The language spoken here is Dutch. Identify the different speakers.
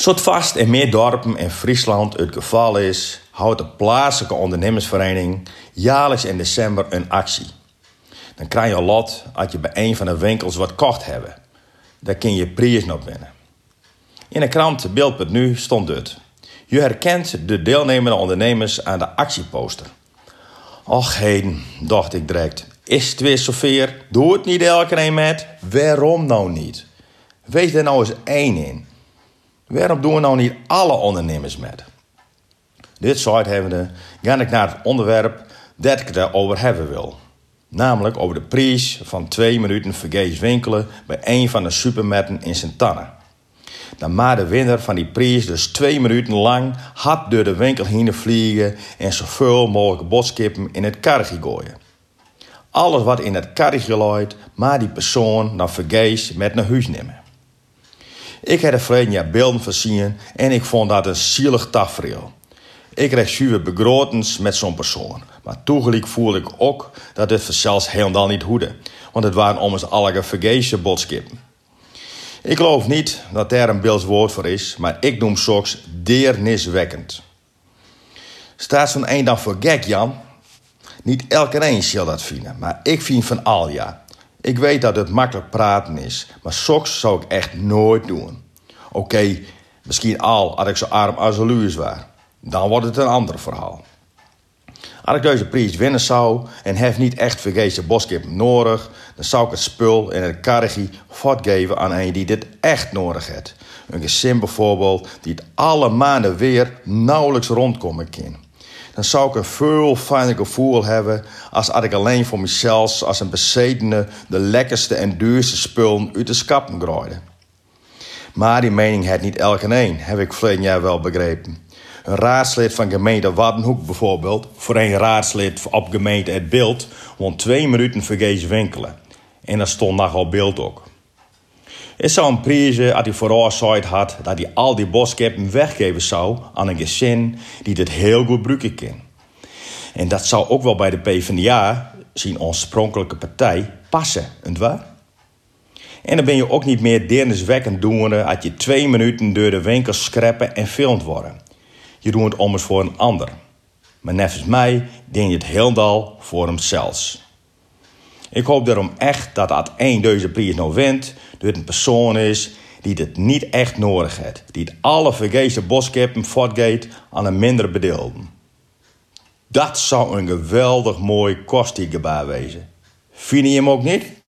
Speaker 1: Zoals vast in meer dorpen in Friesland het geval is, houdt de plaatselijke ondernemersvereniging jaarlijks in december een actie. Dan krijg je lot als je bij een van de winkels wat kocht hebben. Daar kun je prijs nog winnen. In de krant Beeld.nu stond dit. Je herkent de deelnemende ondernemers aan de actieposter. Och heden, dacht ik direct. Is het weer zover? Doe het niet elke een met? Waarom nou niet? Wees er nou eens één in. Waarom doen we nou niet alle ondernemers met? Dit soort hebbende ga ik naar het onderwerp dat ik het erover hebben wil. Namelijk over de prijs van twee minuten vergees winkelen bij een van de supermarkten in Sint-Anna. Dan maar de winnaar van die prijs dus twee minuten lang hard door de winkel heen vliegen en zoveel mogelijk botskippen in het karretje gooien. Alles wat in het karretje looit, maar die persoon dan vergees met naar huis nemen. Ik heb er verleden jaar beelden voorzien en ik vond dat een zielig tafereel. Ik kreeg zuur begrotens met zo'n persoon. Maar toegelijk voelde ik ook dat het zelfs helemaal niet hoede. Want het waren ommers alle vergeesje botskippen. Ik geloof niet dat er een Beels woord voor is, maar ik noem soms deerniswekkend. Staat zo'n een dan voor gek, Jan? Niet elke een zal dat vinden, maar ik vind van al ja. Ik weet dat het makkelijk praten is, maar soks zou ik echt nooit doen. Oké, misschien al als ik zo arm als een was. Dan wordt het een ander verhaal. Als ik deze prijs winnen zou en heb niet echt vergezen boskip nodig, dan zou ik het spul en het karretje voortgeven aan een die dit echt nodig heeft. Een gezin bijvoorbeeld die het alle maanden weer nauwelijks rondkomen kan. Dan zou ik een veel fijner gevoel hebben als ik alleen voor mezelf als een bezetene de lekkerste en duurste spullen uit de schappen grooide. Maar die mening heeft niet elke een, heb ik verleden jaar wel begrepen. Een raadslid van gemeente Waddenhoek bijvoorbeeld, voor een raadslid op gemeente Het Beeld, won twee minuten vergezen winkelen. En dat stond nogal beeld ook. Het zou een prijs als hij vooruitzijd had dat hij al die boskappen weggeven zou aan een gezin die dit heel goed gebruiken kan. En dat zou ook wel bij de PvdA, zijn oorspronkelijke partij, passen, waar? En dan ben je ook niet meer deerniswekkend doen als je twee minuten door de winkel schreppen en filmt worden. Je doet het ommers voor een ander. Maar nevens mij denk je het heel voor hemzelf. Ik hoop daarom echt dat dat één deze prijs nou wint, door een persoon is die het niet echt nodig heeft. Die het alle vergezen boskappen voortgeeft aan een minder bedeelden. Dat zou een geweldig mooi kostiegebaar wezen. Vind je hem ook niet?